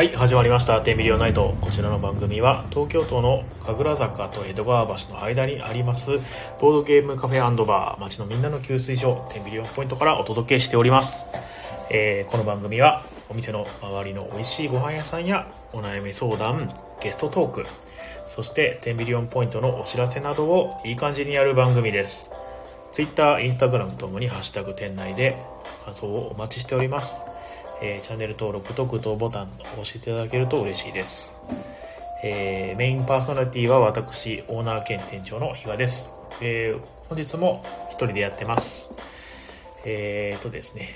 はい始まりました「テミリオナイト」こちらの番組は東京都の神楽坂と江戸川橋の間にありますボードゲームカフェバー街のみんなの給水所テミリオンポイントからお届けしております、えーこの番組はお店の周りの美味しいご飯屋さんやお悩み相談ゲストトークそしてテンビリオンポイントのお知らせなどをいい感じにやる番組です。Twitter、Instagram ともに「ハッシュタグ店内」で感想をお待ちしております、えーチャンネル登録とグッドボタンを押していただけると嬉しいです、えーメインパーソナリティは私オーナー兼店長の比嘉です、えー本日も一人でやってます。えーとですね。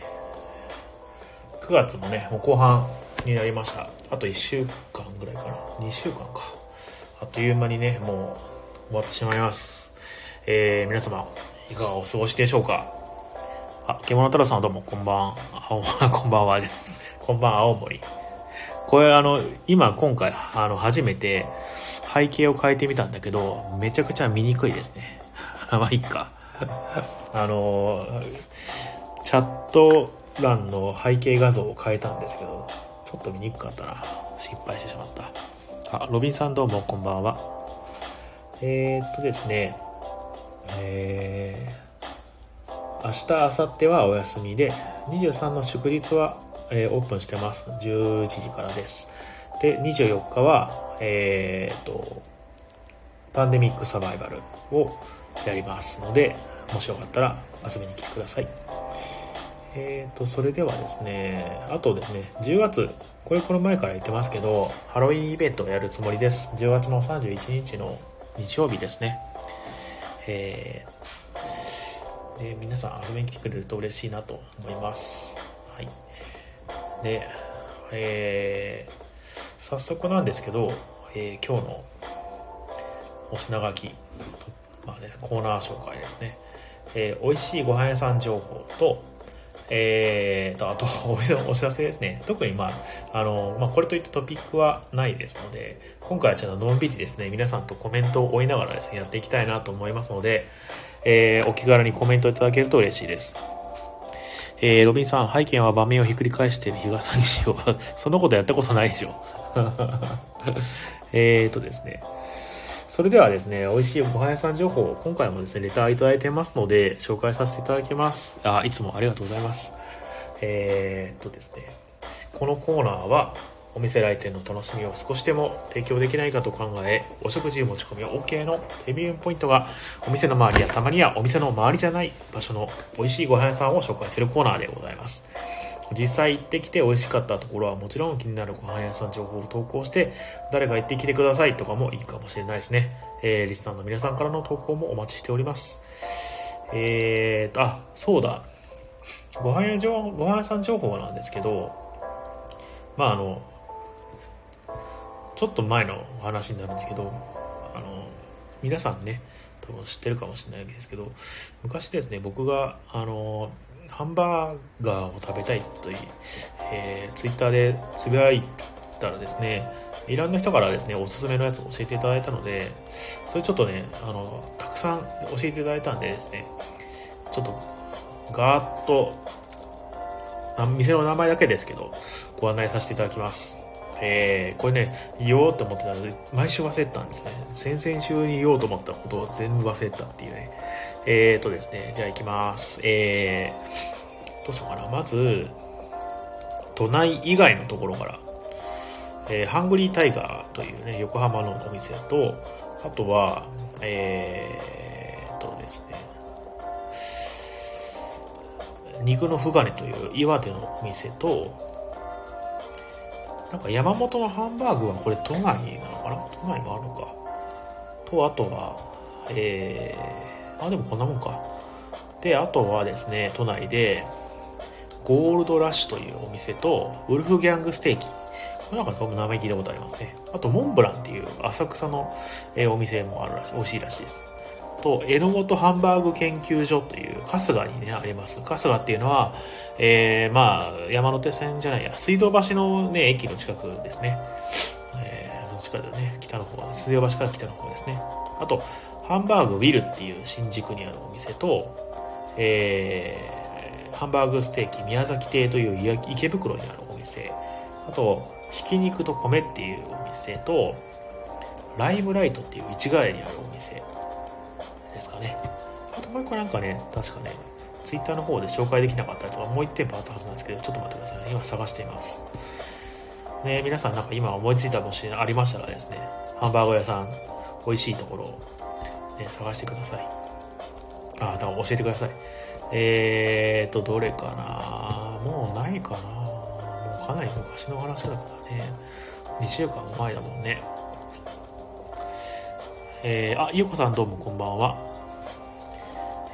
9月もねもう後半になりました。あと1週間ぐらいかな。2週間か。あっという間にねもう終わってしまいます。えー皆様いかがお過ごしでしょうか？あ、獣太郎さんどうもこんばん、青 こんばんはです。こんばん青森。これあの、今今回あの初めて背景を変えてみたんだけど、めちゃくちゃ見にくいですね。まあいいか。あの、チャット欄の背景画像を変えたんですけど、ちょっと見にくかったな。失敗してしまった。あ、ロビンさんどうもこんばんは。えー、っとですね、えー、明日、明後日はお休みで、23の祝日は、えーオープンしてます。11時からです。で、24日は、えーっと、パンデミックサバイバルをやりますので、もしよかったら遊びに来てください。えーと、それではですね、あとですね、10月、これこの前から言ってますけど、ハロウィンイベントをやるつもりです。10月の31日の日曜日ですね。えーで、皆さん遊びに来てくれると嬉しいなと思います。はい。で、えー早速なんですけど、えー今日のお品書き、まあね、コーナー紹介ですね。えー美味しいご飯屋さん情報と、えーと、あと、お店のお知らせですね。特にまあ、あの、まあ、これといったトピックはないですので、今回はちょっとのんびりですね、皆さんとコメントを追いながらですね、やっていきたいなと思いますので、えーお気軽にコメントいただけると嬉しいです。えーロビンさん、背景は場面をひっくり返している比嘉さんにしよう。そんなことやったことないでしょ。えーとですね。それではですね、美味しいご飯屋さん情報を今回もですね、レターいただいてますので、紹介させていただきます。あ、いつもありがとうございます。えーっとですね、このコーナーは、お店来店の楽しみを少しでも提供できないかと考え、お食事持ち込み OK のテビュンポイントが、お店の周りやたまにはお店の周りじゃない場所の美味しいご飯屋さんを紹介するコーナーでございます。実際行ってきて美味しかったところはもちろん気になるご飯屋さん情報を投稿して誰が行ってきてくださいとかもいいかもしれないですね、えー、リスナーの皆さんからの投稿もお待ちしております。えーとあそうだ。ご飯屋情ご飯屋さん情報なんですけどまああのちょっと前のお話になるんですけどあの皆さんね多分知ってるかもしれないですけど昔ですね僕があのハンバーガーを食べたいという、えー、ツイッターでつぶやいたらですねいろんな人からですねおすすめのやつを教えていただいたのでそれちょっとねあのたくさん教えていただいたんでですねちょっとガーッと店の名前だけですけどご案内させていただきます。えー、これね言おうと思ってたので毎週忘れてたんですね。先々週に言おうと思ったことを全部忘れてたっていうね。えーとですねじゃあ行きます。えー、どうしようかな。まず都内以外のところから、えーハングリータイガーというね横浜のお店とあとはえーとですね肉のふがねという岩手のお店となんか山本のハンバーグはこれ都内なのかな？都内もあるのか。とあとはえー、あでもこんなもんか。であとはですね都内でゴールドラッシュというお店とウルフギャングステーキ。これなんか僕名前聞いたことありますね。あとモンブランっていう浅草の、えお店もあるらしい美味しいらしいです。と榎本ハンバーグ研究所という春日にねあります。春日っていうのは、えーまあ山手線じゃないや水道橋のね駅の近くですね。えーどっちかでね。北の方水道橋から北の方ですね。あとハンバーグウィルっていう新宿にあるお店と、えーハンバーグステーキ宮崎亭という池袋にあるお店。あとひき肉と米っていうお店と、ライムライトっていう市ヶ谷にあるお店。ですかね。あともう一個なんかね、確かね、ツイッターの方で紹介できなかったやつがもう一店舗あったはずなんですけど、ちょっと待ってくださいね。今探しています。ね、皆さんなんか今思いついたもしありましたらですね、ハンバーグ屋さん、美味しいところを、ね、探してください。あ、だから教えてください。えーと、どれかなもうないかなもうかなり昔の話だからね。2週間前だもんね。えー、あ、ゆうこさんどうもこんばんは。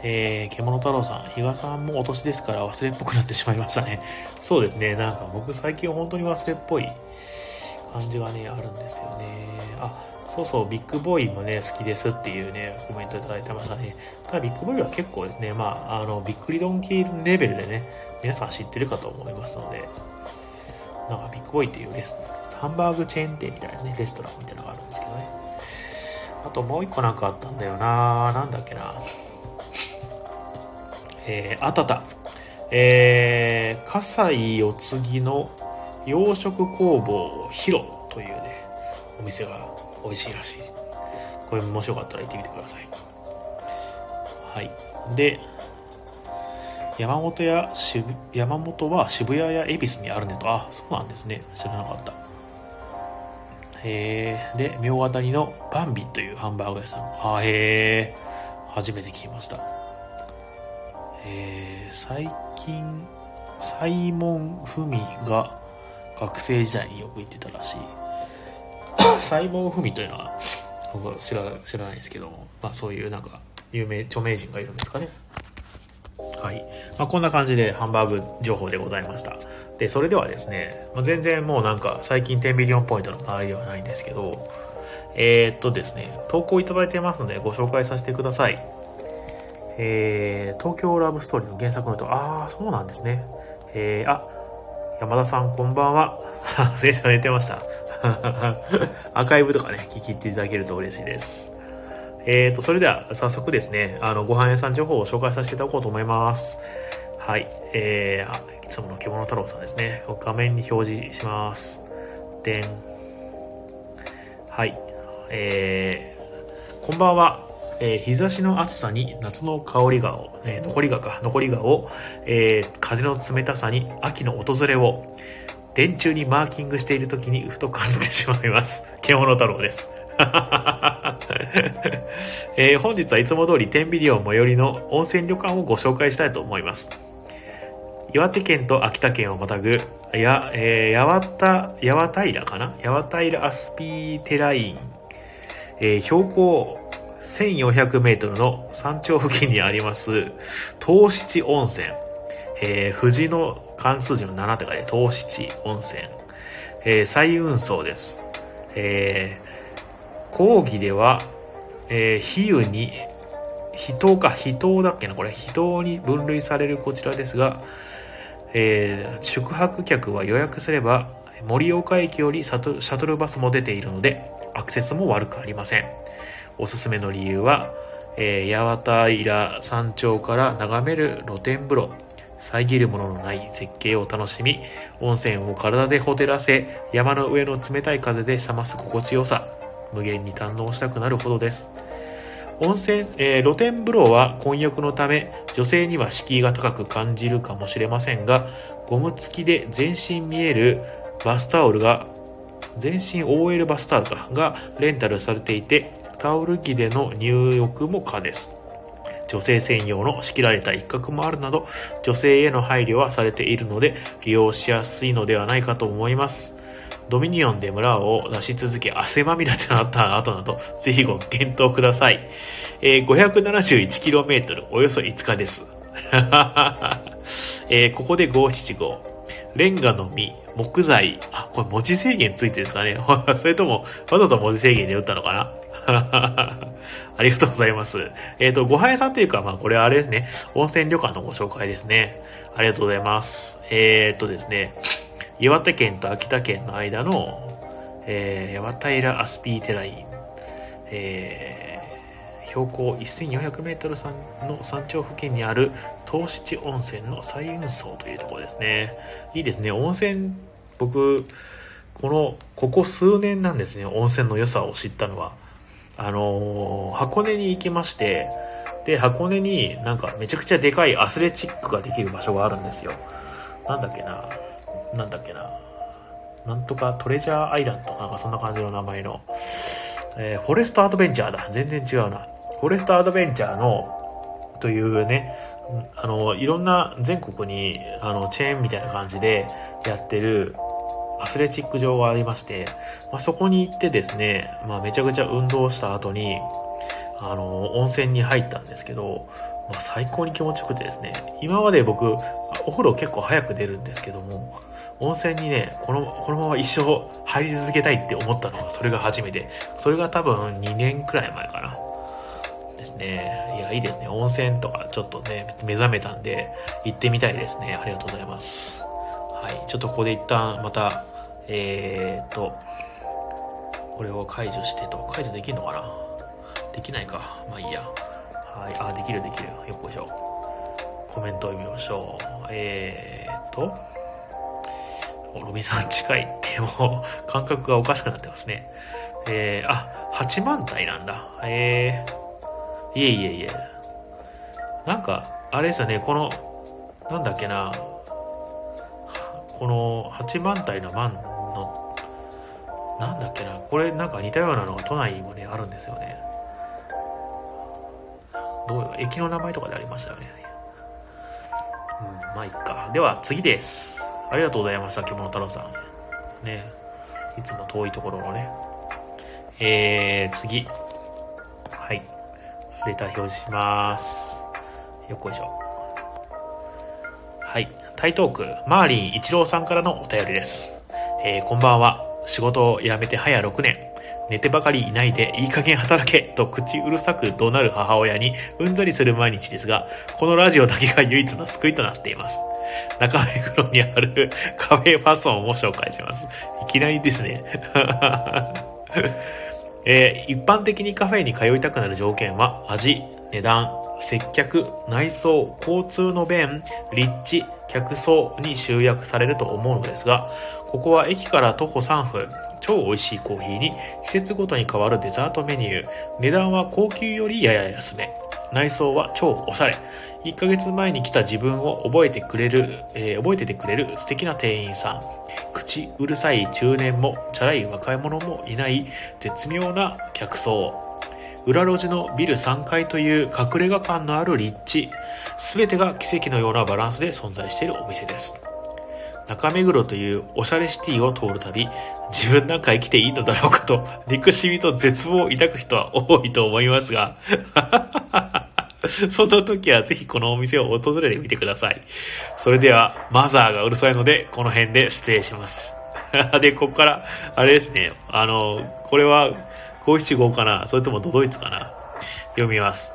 えー、獣太郎さん、比嘉さんもお年ですから忘れっぽくなってしまいましたね。そうですね、なんか僕最近本当に忘れっぽい感じがね、あるんですよね。あ、そうそう、ビッグボーイもね、好きですっていうね、コメントいただいてましたね。ただビッグボーイは結構ですね、まあ、あの、びっくりドンキーレベルでね、皆さん知ってるかと思いますので、なんかビッグボーイっていうレストランハンバーグチェーン店みたいなね、レストランみたいなのがあるんですけどね。あともう一個なんかあったんだよななんだっけなえー、あたた。えー、葛西お次の洋食工房ヒロというね、お店が美味しいらしい。これもしよかったら行ってみてください。はい。で、山本や渋、山本は渋谷や恵比寿にあるねと。あ、そうなんですね。知らなかった。へえー、で、明和谷のバンビというハンバーグ屋さん。あ、へえ、初めて聞きました。えー、最近、サイモン・フミが学生時代によく行ってたらしい。サイモン・フミというのは、僕は知ら知らないですけども、まあそういうなんか、有名、著名人がいるんですかね。はい。まあ、こんな感じでハンバーグ情報でございました。で、それではですね、まあ、全然もうなんか最近10ミリオンポイントの周りではないんですけど、えー、っとですね、投稿いただいてますのでご紹介させてください。えー、東京ラブストーリーの原作のと、ああ、そうなんですね。えー、あ、山田さんこんばんは。先生寝てました。アーカイブとかね、聞き入っていただけると嬉しいです。えーと、それでは早速ですね、あの、ご飯屋さん情報を紹介させていただこうと思います。はい。えー、つもの獣太郎さんですね。画面に表示します。でん。はい。えー、こんばんは。えー、日差しの暑さに夏の香りがを、えー、残りがか、残りがを、えー、風の冷たさに秋の訪れを、電柱にマーキングしている時にふと感じてしまいます。獣太郎です。えー、本日はいつも通り天秤寮最寄りの温泉旅館をご紹介したいと思います。岩手県と秋田県をまたぐ、や、えー、八幡、八幡平かな？八幡平アスピーテライン、えー、標高1400メートルの山頂付近にあります、東七温泉。えー、富士の関数字の7って書いて、東七温泉。えー、最運送です。えー、講義では、えー、比喩に、非等か、非等だっけな、これ、非等に分類されるこちらですが、えー、宿泊客は予約すれば、盛岡駅よりシャトルバスも出ているので、アクセスも悪くありません。おすすめの理由は、えー、八幡平山頂から眺める露天風呂、遮るもののない絶景を楽しみ、温泉を体でほてらせ、山の上の冷たい風で冷ます心地よさ、無限に堪能したくなるほどです。温泉、えー、露天風呂は混浴のため、女性には敷居が高く感じるかもしれませんが、ゴム付きで全身見えるバスタオルが、全身 OL バスタオルかがレンタルされていて、タオル着での入浴も可です。女性専用の仕切られた一角もあるなど、女性への配慮はされているので、利用しやすいのではないかと思います。ドミニオンで村を出し続け汗まみれとなった後など、ぜひご検討ください。えー、571km、およそ5日です。えー、ここで五七五。レンガの実、木材、あ、これ文字制限ついてるんですかね それとも、わざと文字制限で打ったのかな ありがとうございます。えっ、ー、と、ごはやさんというか、まあ、これはあれですね。温泉旅館のご紹介ですね。ありがとうございます。えっ、ー、とですね。岩手県と秋田県の間の、えー、八幡平アスピーテライン、えー、標高1400メートル山の山頂付近にある東七温泉の最雲層というところですね。いいですね。温泉、僕、このここ数年なんですね温泉の良さを知ったのはあのー、箱根に行きましてで箱根になんかめちゃくちゃでかいアスレチックができる場所があるんですよなんだっけななんだっけな。なんとかトレジャーアイランド。なんかそんな感じの名前の、えー、フォレストアドベンチャーだ。全然違うな。フォレストアドベンチャーのというねあのいろんな全国にあのチェーンみたいな感じでやってるアスレチック場がありまして、まあ、そこに行ってですね、まあ、めちゃくちゃ運動した後に、あの、温泉に入ったんですけど、まあ、最高に気持ちよくてですね、今まで僕、お風呂結構早く出るんですけども、温泉にね、この、このまま一生入り続けたいって思ったのが、それが初めて。それが多分2年くらい前かな。ですね。いや、いいですね。温泉とかちょっとね、目覚めたんで、行ってみたいですね。ありがとうございます。はい。ちょっとここで一旦また、えー、っと、これを解除してと、解除できるのかな？できないか。まあいいや。はい。あ、できるできる。よっこいしょ。コメントを読みましょう。えー、っと、ロビさん近いってもう感覚がおかしくなってますね。えー、あ、8万体なんだ。えー、いえいえいえ。なんか、あれですよね、この、なんだっけな、この8万体の万の、なんだっけな、これなんか似たようなのが都内にもね、あるんですよね。どうよ、駅の名前とかでありましたよね。うん、まあいっか。では次です。ありがとうございました、獣太郎さん。ね。いつも遠いところのね。えー、次。はい。データ表示します。よっこいしょ。はい。台東区、マーリン一郎さんからのお便りです。えー、こんばんは。仕事を辞めて早6年。寝てばかりいないでいい加減働けと口うるさく怒鳴る母親にうんざりする毎日ですが、このラジオだけが唯一の救いとなっています。中目黒にあるカフェファソンを紹介します。いきなりですね。えー、一般的にカフェに通いたくなる条件は味、値段、接客、内装、交通の便、立地、客層に集約されると思うのですが、ここは駅から徒歩3分、超美味しいコーヒーに季節ごとに変わるデザートメニュー、値段は高級よりやや安め、内装は超おしゃれ、1ヶ月前に来た自分を覚えてくれる、えー、覚えててくれる素敵な店員さん、口うるさい中年もチャラい若い者もいない絶妙な客層、裏路地のビル3階という隠れ家感のある立地、すべてが奇跡のようなバランスで存在しているお店です。中目黒というおしゃれシティを通るたび、自分なんか生きていいのだろうかと、憎しみと絶望を抱く人は多いと思いますが、そんな時はぜひこのお店を訪れてみてください。それでは、マザーがうるさいので、この辺で失礼します。で、ここから、あれですね、あの、これは、五七五かな？それともドドイツかな？読みます。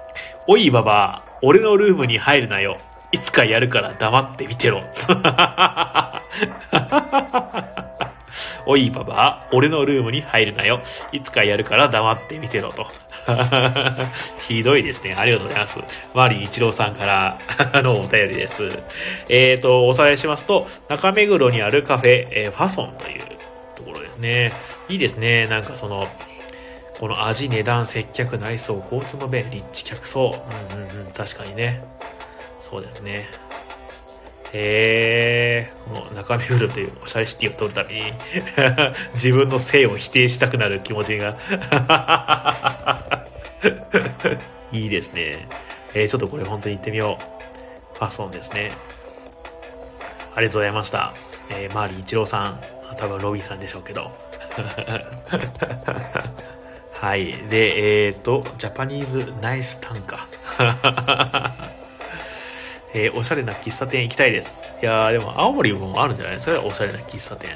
おいばば、俺のルームに入るなよ。いつかやるから黙ってみてろ。おいばば、俺のルームに入るなよ。いつかやるから黙ってみてろと。ひどいですね。ありがとうございます。マリー一郎さんから のお便りです。えっ、ー、と、おさらいしますと、中目黒にあるカフェ、えー、ファソンというところですね。いいですね。なんかその、この味、値段、接客、内装、交通の便、立地、客層。うんうんうん、確かにね。そうですね。へえ、この中目黒というおしゃれシティを撮るたびに 自分の性を否定したくなる気持ちが いいですね。えー、ちょっとこれ本当に行ってみよう。ファソンですね。ありがとうございました。えー、マーリー一郎さん。多分ロビーさんでしょうけど。はい。で、えっ、ー、と、ジャパニーズナイス短歌。えー、おしゃれな喫茶店行きたいです。いやー、でも青森もあるんじゃない？ですかおしゃれな喫茶店。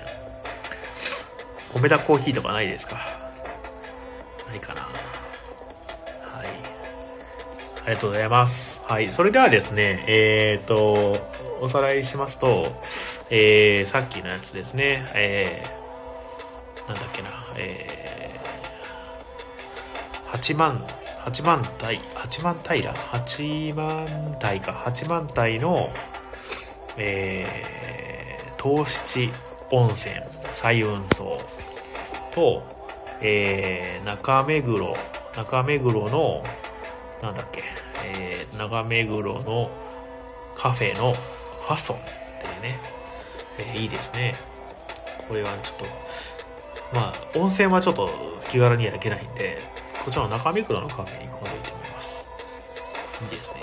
米田コーヒーとかないですか？ないかな。はい。ありがとうございます。はい。それではですね、えっ、ー、と、おさらいしますと、えー、さっきのやつですね、えー、なんだっけな、えー、8万8万体、8万体ら、8万体か、8万体の、えー、糖質温泉、彩雲荘と、えー、中目黒、中目黒の、なんだっけ、えー、中目黒のカフェのファソンっていうね、えー、いいですね。これはちょっと、まあ、温泉はちょっと気軽には行けないんで、こちらの中目黒のカフェに今度行ってみます。いいですね。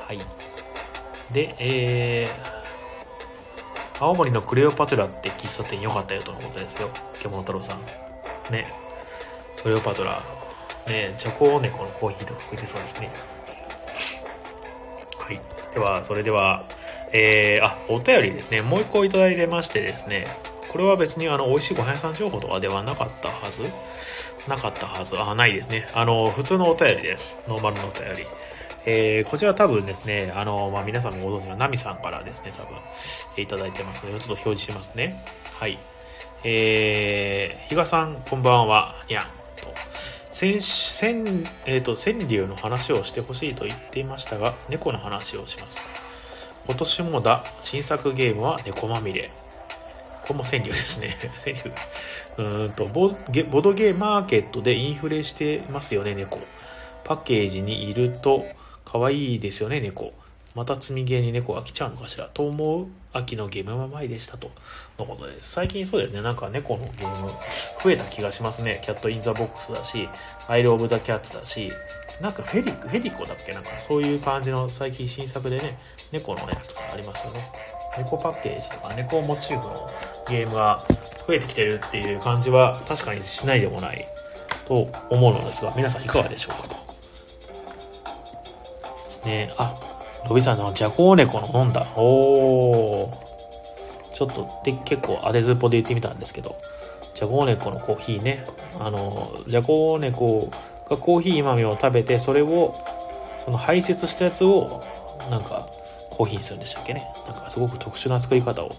はい。で、えー、青森のクレオパトラって喫茶店良かったよとのことですよ。獣太郎さん。ね。クレオパトラ。ね、チョコ猫のコーヒーとか置いてそうですね。はい。では、それでは、えー、あ、お便りですね。もう一個いただいてましてですね。これは別にあの、美味しいご飯屋さん情報とかではなかったはずなかったはず。あ、ないですね。あの、普通のお便りです。ノーマルのお便り。えー、こちら多分ですね、あの、まあ、皆さんもご存知のナミさんからですね、多分、いただいてますので、ちょっと表示しますね。はい。えー、比嘉さん、こんばんは、にゃん。と。先、先、えっ、ー、と、川柳の話をしてほしいと言っていましたが、猫の話をします。今年もだ、新作ゲームは猫まみれ。これも川柳ですね。川柳。うんとボ、ボドゲーマーケットでインフレしてますよね、猫。パッケージにいると、可愛いですよね、猫。また積みゲーに猫が来ちゃうのかしらと思う秋のゲムマ前でしたとのことです。最近そうですね、なんか猫のゲーム増えた気がしますね。キャットインザボックスだし、アイルオブザキャッツだし、なんかフェリック、フェディコだっけ？なんかそういう感じの最近新作でね、猫のやつがありますよね。猫パッケージとか猫モチーフのゲームが増えてきてるっていう感じは確かにしないでもないと思うのですが、皆さんいかがでしょうかと。ねあ、ロビさんのジャコウネコの本だ。おー。ちょっとで結構当てずっぽで言ってみたんですけど、ジャコウネコのコーヒーね。あの、ジャコウネコがコーヒー豆を食べて、それを、その排泄したやつを、なんか、コーヒーにするんでしたっけね。なんかすごく特殊な作り方を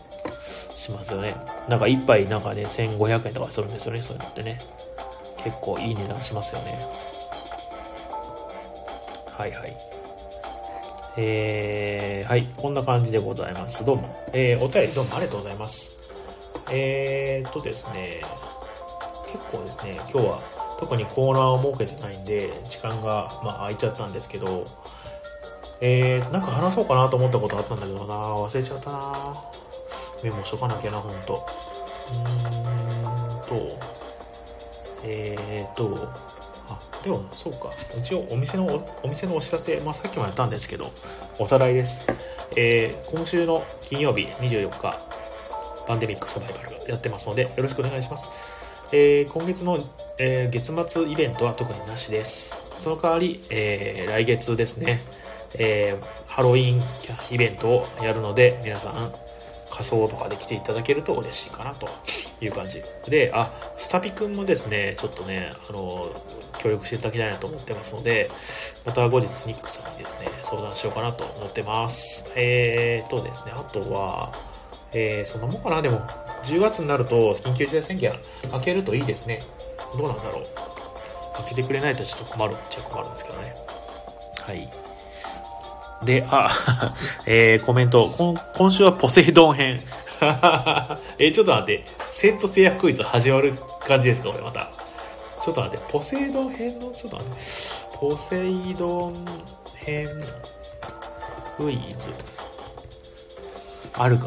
しますよね。なんか一杯なんかね、1500円とかするんですよね、そういうのってね。結構いい値段しますよね。はいはい。えー、はい、こんな感じでございます。どうも。えー、お便りどうもありがとうございます。えーっとですね、結構ですね、今日は特にコーナーを設けてないんで、時間が、まあ、空いちゃったんですけど、えー、なんか話そうかなと思ったことあったんだけどな忘れちゃったなメモしとかなきゃな、ほんと。うーんと、えーと、あ、でも、そうか。一応、お店の、お店のお知らせ、まあ、さっきもやったんですけど、おさらいです。えー、今週の金曜日24日、パンデミックサバイバルやってますので、よろしくお願いします。えー、今月の、えー、月末イベントは特になしです。その代わり、えー、来月ですね、えー、ハロウィンイベントをやるので、皆さん、仮装とかで来ていただけると嬉しいかなという感じ。で、あ、スタピくんもですね、ちょっとね、あの、協力していただきたいなと思ってますので、また後日ニックさんにですね、相談しようかなと思ってます。えーとですね、あとは、えー、そんなもんかなでも、10月になると緊急事態宣言開けるといいですね。どうなんだろう。開けてくれないとちょっと困るっちゃ困るんですけどね。はい。で、あ、えー、コメント。今週はポセイドン編。えー、ちょっと待って。セット制約クイズ始まる感じですか？これまた。ちょっと待って。ポセイドン編の、ちょっと待って。ポセイドン編クイズ。あるか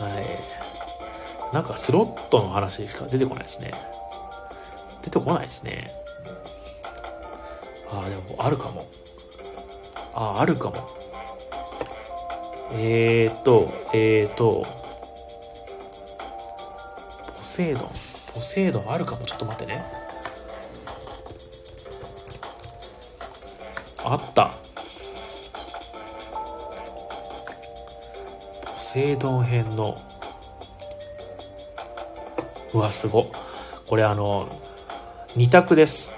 な？はい。なんかスロットの話しか出てこないですね。出てこないですね。ああ、でもあるかも。あ、あるかも。えーと、えーと、ポセイドン。ポセイドンあるかも。ちょっと待ってね。あった。ポセイドン編の。うわ、すご。これあの、二択です。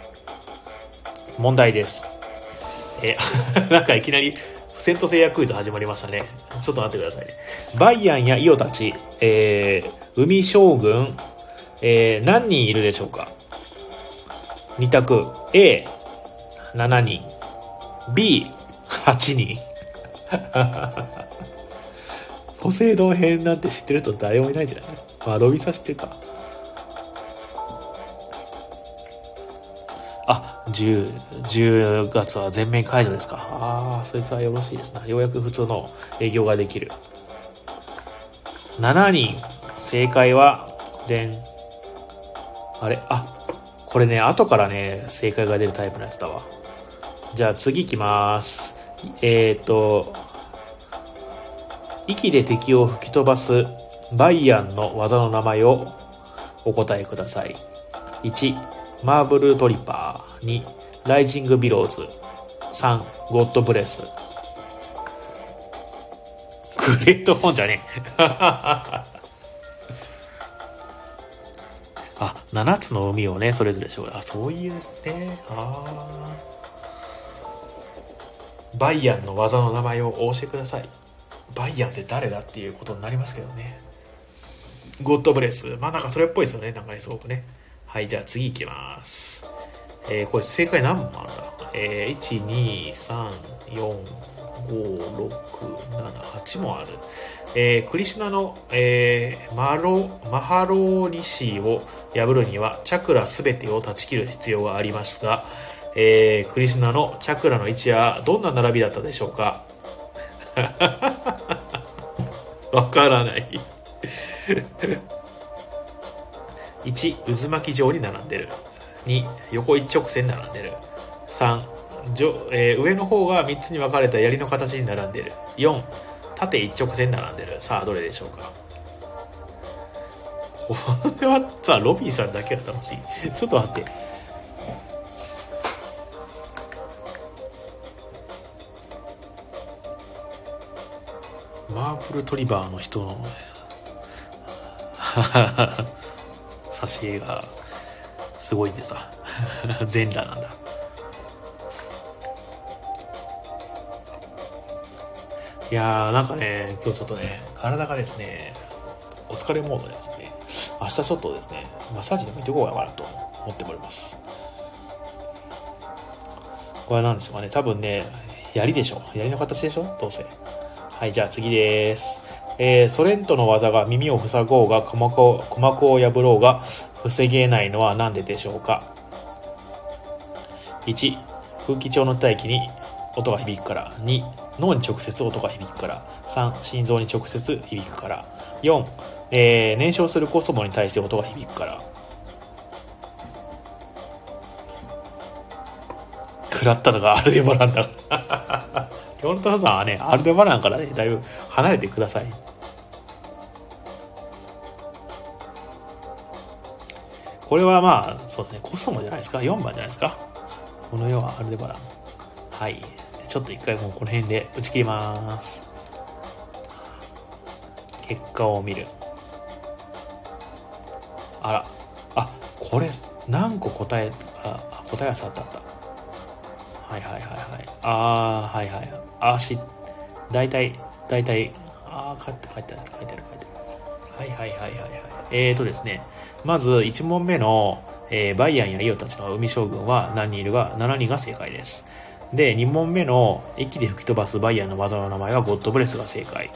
問題です。え、なんかいきなり、セントセイヤクイズ始まりましたね。ちょっと待ってくださいね。バイアンやイオたち、えー、海将軍、えー、何人いるでしょうか？二択。A、7人。B、8人。ポセイドン編なんて知ってる人誰もいないんじゃない？まあロビンさん知ってるか10 10月は全面解除ですか？ああそいつはよろしいですな。ようやく普通の営業ができる。7人正解はでんあれ？あこれね後からね正解が出るタイプのやつだわ。じゃあ次行きます。えっ、ー、と息で敵を吹き飛ばすバイアンの技の名前をお答えください。1、マーブルトリパー。2、ライジングビローズ。3、ゴッドブレス。グレートホンじゃねえ。あ、7つの海をね、それぞれしょう。あ、そういうですね。あバイアンの技の名前をお教えください。バイアンって誰だっていうことになりますけどね。ゴッドブレス。まあなんかそれっぽいですよね。なんかね、すごくね。はい、じゃあ次行きます。えー、これ正解何問あるんだえー、1、2、3、4、5、6、7、8もある。えー、クリシュナの、えー、マロ、マハローリシーを破るには、チャクラすべてを断ち切る必要がありますが、えー、クリシュナのチャクラの位置はどんな並びだったでしょうか？わからない1渦巻き状に並んでる。2横一直線並んでる。3えー、上の方が3つに分かれた槍の形に並んでる。4縦一直線並んでる。さあどれでしょうか。これはさロビーさんだけだったらしい。ちょっと待って。マープルトリバーの人の。挿絵がすごいんでさ。全裸なんだ。いやーなんかね今日ちょっとね体がですねお疲れモードですね。明日ちょっとですねマッサージでも行ってこうかなと思っております。これは何でしょうかね。多分ね槍でしょ槍の形でしょ？どうせ。はい、じゃあ次です。えー、ソレントの技が耳を塞ごうが鼓膜を鼓膜を破ろうが防げないのは何ででしょうか ?1、空気中の大気に音が響くから。2、脳に直接音が響くから。3、心臓に直接響くから。4、えー、燃焼するコスモに対して音が響くから。食らったのがアルデバランだ。ヨルトラさんはね、アルデバランからね、だいぶ離れてください。これはまあ、そうですね、コスモじゃないですか ?4 番じゃないですか？この世はアルデバラン。はい。ちょっと一回もうこの辺で打ち切ります。結果を見る。あら。あ、これ、何個答え、あ、答えはさったあった。はいはいはいはい。あー、はいはい。あーし、大体、大体、あー、書いてある、書いてある、書いてある。はいはいはいはいはい。えーとですね、まず1問目の、えー、バイアンやイオたちの海将軍は何人いるが、7人が正解です。で、2問目の駅で吹き飛ばすバイアンの技の名前はゴッドブレスが正解。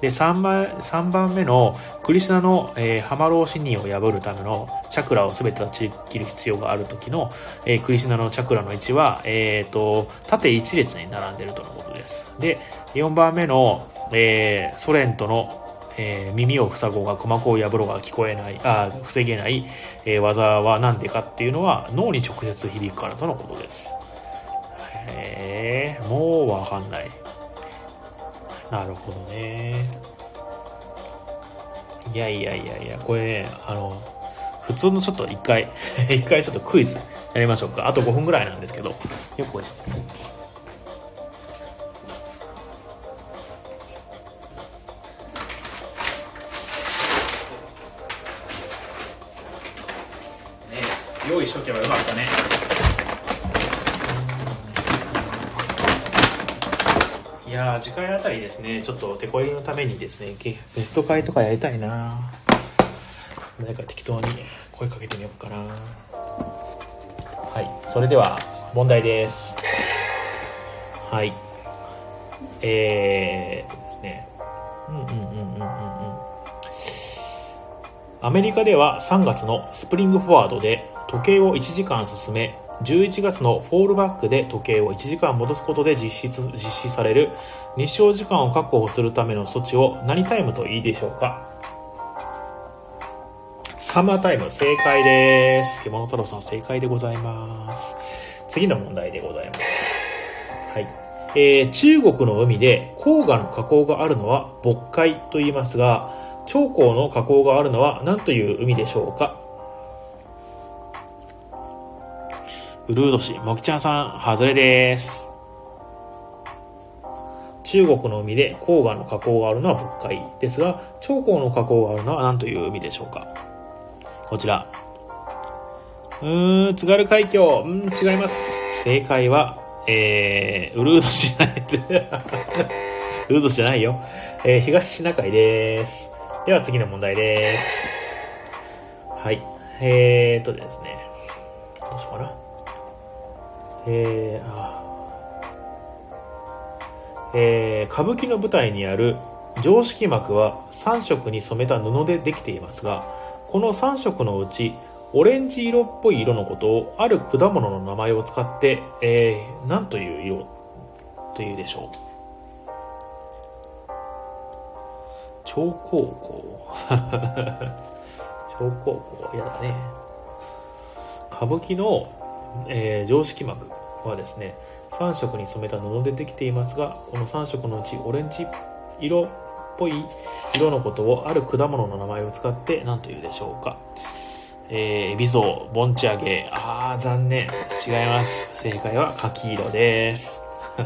で、3番目のクリシナの、えー、ハマローシニを破るためのチャクラを全て断ち切る必要がある時の、えー、クリシナのチャクラの位置は、え、ー、と、縦一列に並んでいるとのことです。で、4番目の、えー、ソ連とのえー、耳を塞ごうが鼓膜を破ろうが聞こえない、あ防げない、えー、技は何でかっていうのは脳に直接響くからとのことです。へえ、もうわかんない。なるほどね。いやいやいやいや、これね、あの、普通のちょっと一回、一回ちょっとクイズやりましょうか。あと5分ぐらいなんですけど。よくこれ。ね、用意しとけばよかったね。いや次回あたりですね、ちょっと手こ入れのためにですね、ベスト会とかやりたいな誰か適当に声かけてみようかなはい、それでは問題です。はい。えーとですね、うんうんうんうんうんうんアメリカでは3月のスプリングフォワードで時計を1時間進め11月のフォールバックで時計を1時間戻すことで実施実施される。日照時間を確保するための措置を何タイムといいでしょうか？サマータイム正解です。獣太郎さん正解でございます。次の問題でございます。はい。えー、中国の海で黄河の河口があるのは渤海と言いますが長江の河口があるのは何という海でしょうか？ウルード氏、もきちゃんさん、外れです。中国の海で黄河の河口があるのは渤海ですが、長江の河口があるのは何という海でしょうかこちら。うーん、津軽海峡。うん、違います。正解は、えー、ウルード氏じゃない。ウルード氏じゃないよ。えー、東シナ海です。では次の問題です。はい。えーとですね。どうしようかな。えー、あえー、歌舞伎の舞台にある常識幕は3色に染めた布でできていますがこの3色のうちオレンジ色っぽい色のことをある果物の名前を使って、えー、何という色というでしょう。超高校。超高校。やだね。歌舞伎のえー、常識膜はですね3色に染めた布でできていますがこの3色のうちオレンジ色っぽい色のことをある果物の名前を使って何というでしょうかえー、エビゾウ、ボンチアゲあー、残念。違います。正解は柿色です。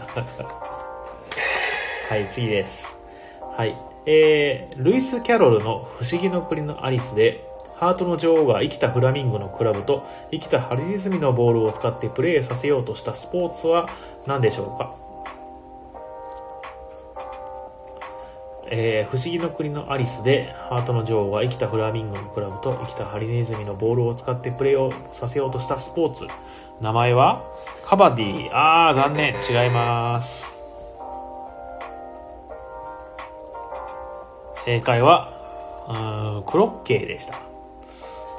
はい、次です。はい。えー、ルイス・キャロルの不思議の国のアリスで、ハートの女王が生きたフラミンゴのクラブと生きたハリネズミのボールを使ってプレーさせようとしたスポーツは何でしょうか？えー、不思議の国のアリスでハートの女王が生きたフラミンゴのクラブと生きたハリネズミのボールを使ってプレーをさせようとしたスポーツ。名前は？カバディ。あー残念。違います。正解はクロッケーでした。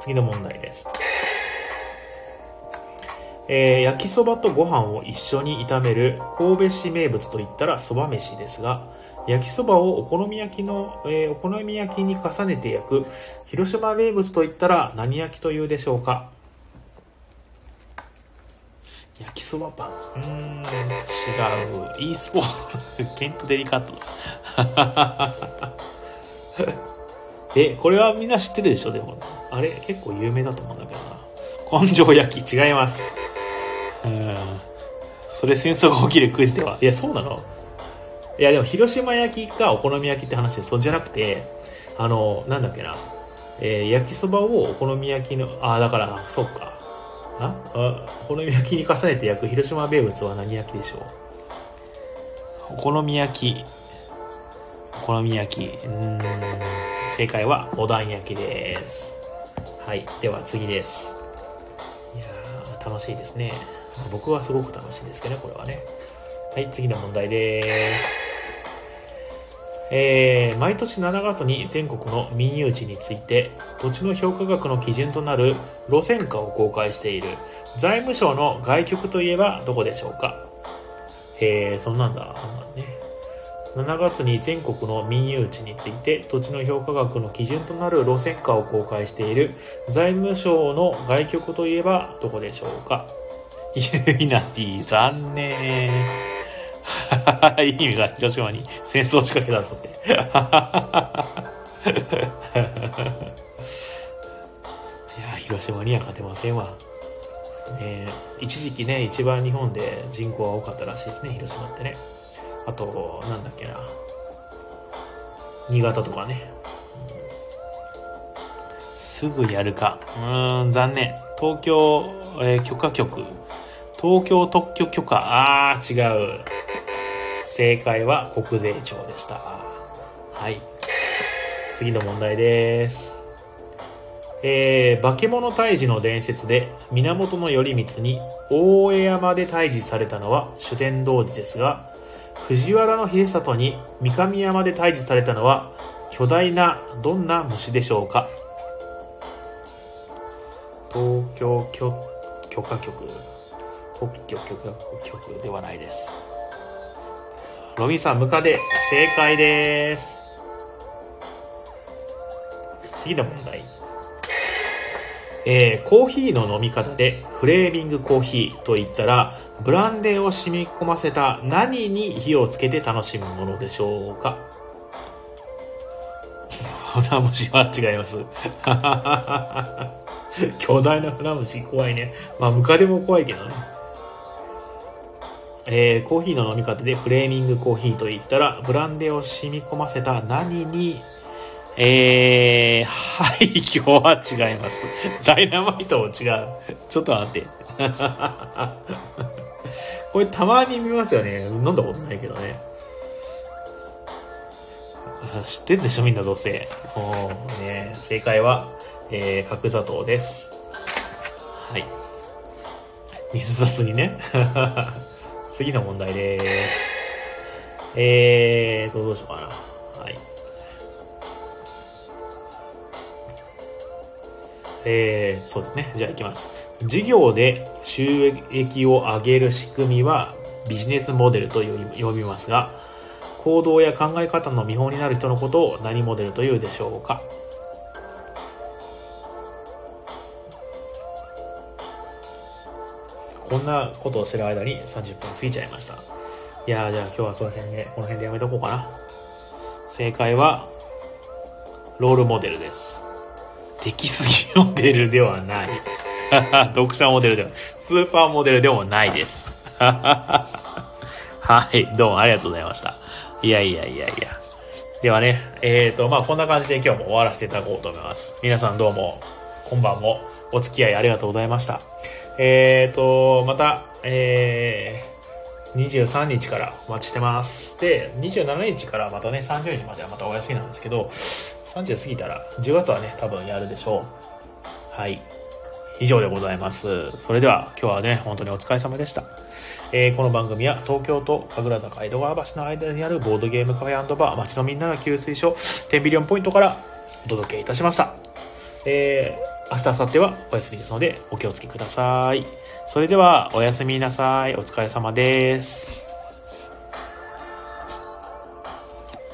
次の問題です。えー、焼きそばとご飯を一緒に炒める神戸市名物といったらそば飯ですが、焼きそばをお好み焼きの、えー、お好み焼きに重ねて焼く広島名物といったら何焼きというでしょうか？焼きそばパン。うーん、違う。e スポーツ。ケントデリカット だ。え、これはみんな知ってるでしょでも。あれ結構有名だと思うんだけどな。根性焼き違います。うん。それ戦争が起きるクイズでは。いや、そうなのいや、でも広島焼きかお好み焼きって話で、そうじゃなくて、あの、なんだっけな。えー、焼きそばをお好み焼きの、ああ、だから、そっか。あ？あお好み焼きに重ねて焼く広島名物は何焼きでしょう？お好み焼き。お好み焼き。うーん。正解はお団焼きです。はい。では次です。いやー、楽しいですね。僕はすごく楽しいですけどね、これはね。はい、次の問題です。えー、毎年7月に全国の民有地について土地の評価額の基準となる路線価を公開している財務省の外局といえばどこでしょうか？えー、そんなんだ。ね。7月に全国の民有地について土地の評価額の基準となる路線価を公開している財務省の外局といえばどこでしょうか？ユイナティ残念。い い意味が広島に戦争を仕掛けたぞって。いや広島には勝てませんわ。ね一時期ね一番日本で人口が多かったらしいですね広島ってね。あと、なんだっけな。新潟とかね。すぐやるか。うーん、残念。東京、えー、許可局。東京特許許可。あー、違う。正解は国税庁でした。はい。次の問題です。えー、化け物退治の伝説で源頼光に大江山で退治されたのは主典童子ですが、藤原秀里に三上山で退治されたのは巨大などんな虫でしょうか？東京許許可局。特許許可局ではないです。ロビンさんムカで正解です。次の問題。えー、コーヒーの飲み方でフレーミングコーヒーといったらブランデーを染み込ませた何に火をつけて楽しむものでしょうか？船虫は違います。巨大な船虫怖いね。まあムカデも怖いけどね。えー、コーヒーの飲み方でフレーミングコーヒーといったらブランデーを染み込ませた何にえー、はい、今日は違います。ダイナマイトも違う。ちょっと待って。これたまに見ますよね。飲んだことないけどね。知ってんでしょみんなどうせ。もうね、正解は、えー、角砂糖です。はい。水雑にね。次の問題です。えーと、どうしようかな。えー、そうですね。じゃあ行きます。事業で収益を上げる仕組みはビジネスモデルと呼びますが、行動や考え方の見本になる人のことを何モデルというでしょうかこんなことをしてる間に30分過ぎちゃいました。いやじゃあ今日はその辺で、この辺でやめとこうかな。正解は、ロールモデルです。出すぎモデルではない。読者モデルでは、スーパーモデルでもないです。はい、どうもありがとうございました。いやいやいやいや。ではね、えっ、ー、と、まあこんな感じで今日も終わらせていただこうと思います。皆さんどうも、今晩もお付き合いありがとうございました。えっ、ー、と、また、えー、23日からお待ちしてます。で、27日からまたね、30日まではまたお休みなんですけど、30過ぎたら、10月はね、多分やるでしょう。はい。以上でございます。それでは今日はね、本当にお疲れ様でした。えー、この番組は東京と神楽坂江戸川橋の間にあるボードゲームカフェバー、街のみんなの給水所、10ビリオンポイントからお届けいたしました。えー、明日、明後日はお休みですので、お気をつけください。それでは、おやすみなさい。お疲れ様です。